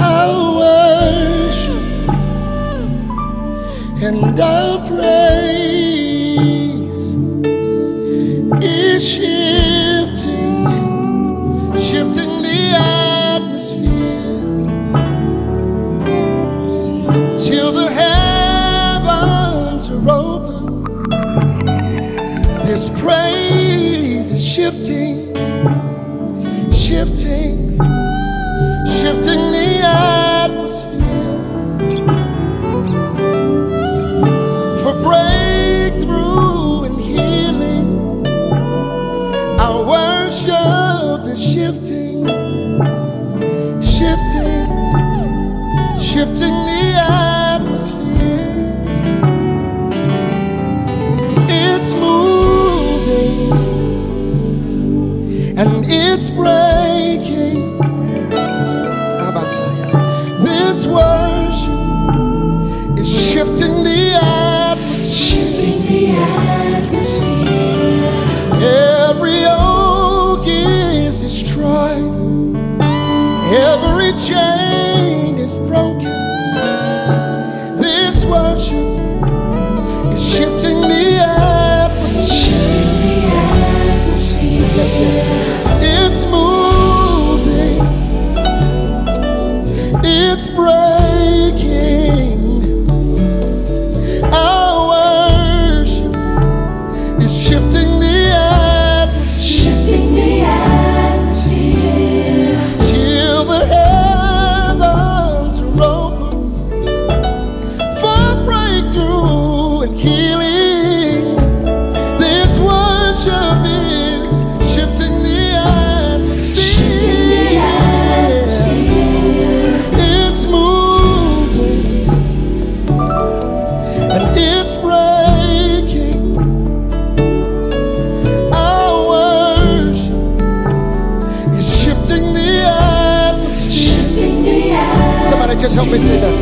I worship and I praise It's shifting, shifting the atmosphere till the heavens are open. This praise is shifting, shifting. Shifting the atmosphere. It's moving and it's breaking. How about that? This worship is shifting the atmosphere. Shifting the atmosphere. Every oak is destroyed. Every chain worship is shifting me say that.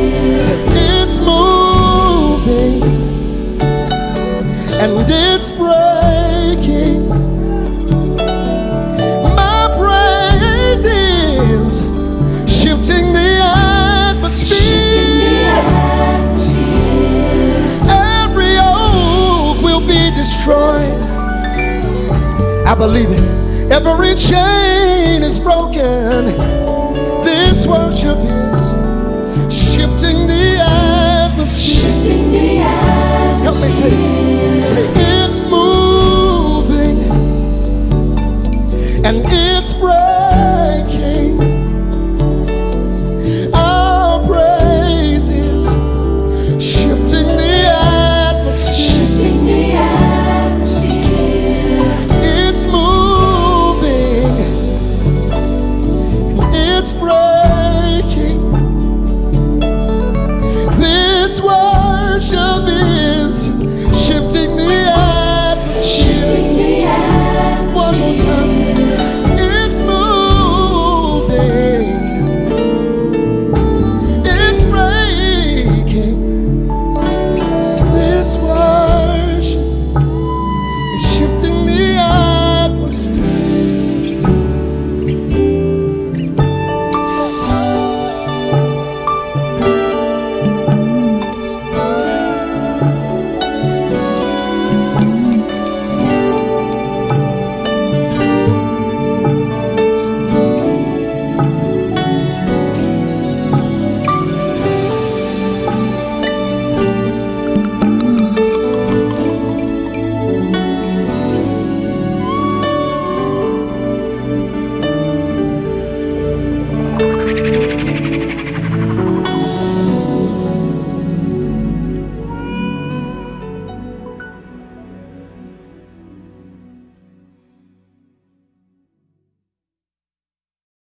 It's moving and it's breaking. My praise is shifting the Shifting the atmosphere. atmosphere. Every oak will be destroyed. I believe it. Every chain is broken. This worship is shifting the atmosphere. Shifting the atmosphere. Help me say, say it's moving and it's breaking.